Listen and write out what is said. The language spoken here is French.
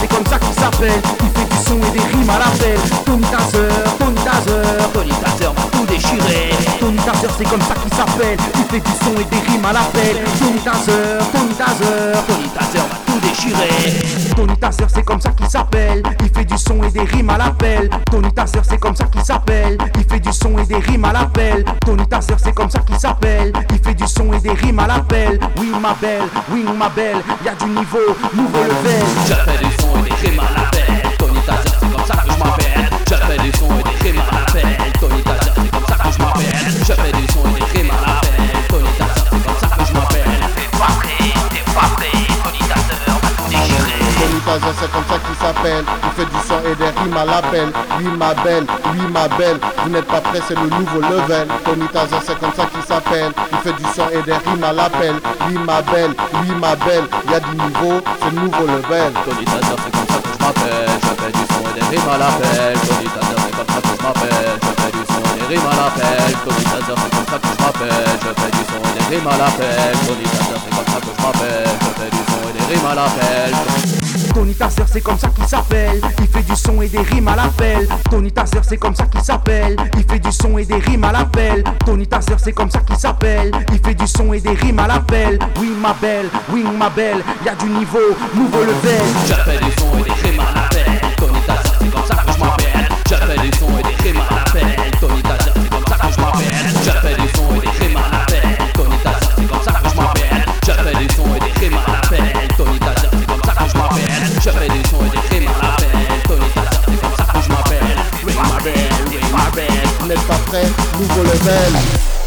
c'est comme ça qu'il s'appelle. Il fait du son et des rimes à. Tony Tony Tony Taser va tout. Tony Taser, c'est comme ça qu'il s'appelle. Il fait du son et des rimes à. Tony Taser, Tony Taser, Tony déchirer. Tony Taser, c'est comme ça qu'il s'appelle. Il fait du son et des rimes à l'appel. Tony Taser, c'est comme ça qu'il s'appelle. Il fait du son et des rimes à l'appel. Tony Taser, c'est comme ça qu'il s'appelle. Il fait du son et des rimes à l'appel. Oui, ma belle, oui, ma belle. Y a du niveau, nouveau level. J'appelle du son et des rimes. Taser, c'est comme ça qu'il s'appelle. Il fait du son et des rimes à l'appel. Oui, ma belle, oui, ma belle. Vous n'êtes pas prêts, c'est le nouveau level. Tony Taser, c'est comme ça qu'il s'appelle. Il fait du son et des rimes à l'appel. Oui, ma belle, oui, ma belle. Y a du niveau, c'est le nouveau level. Tony Taser, c'est comme ça que je m'appelle. Je fais du son et des rimes à l'appel. Tony Taser, c'est comme ça que je m'appelle. Je fais du son et des rimes à l'appel. Tony Taser, c'est comme ça que je m'appelle. Je fais du son et des rimes à l'appel. Tony Taser, c'est comme ça que je m'appelle. Je fais du son et des rimes à l'appel. Tony Taser, c'est comme ça qu'il s'appelle. Il fait du son et des rimes à l'appel. Tony Taser, c'est comme ça qu'il s'appelle. Il fait du son et des rimes à l'appel. Tony Taser, c'est comme ça qu'il s'appelle. Il fait du son et des rimes à l'appel. Oui, ma belle, oui, ma belle. Y a du niveau, nouveau level. N'êtes pas prêts, nouveau level.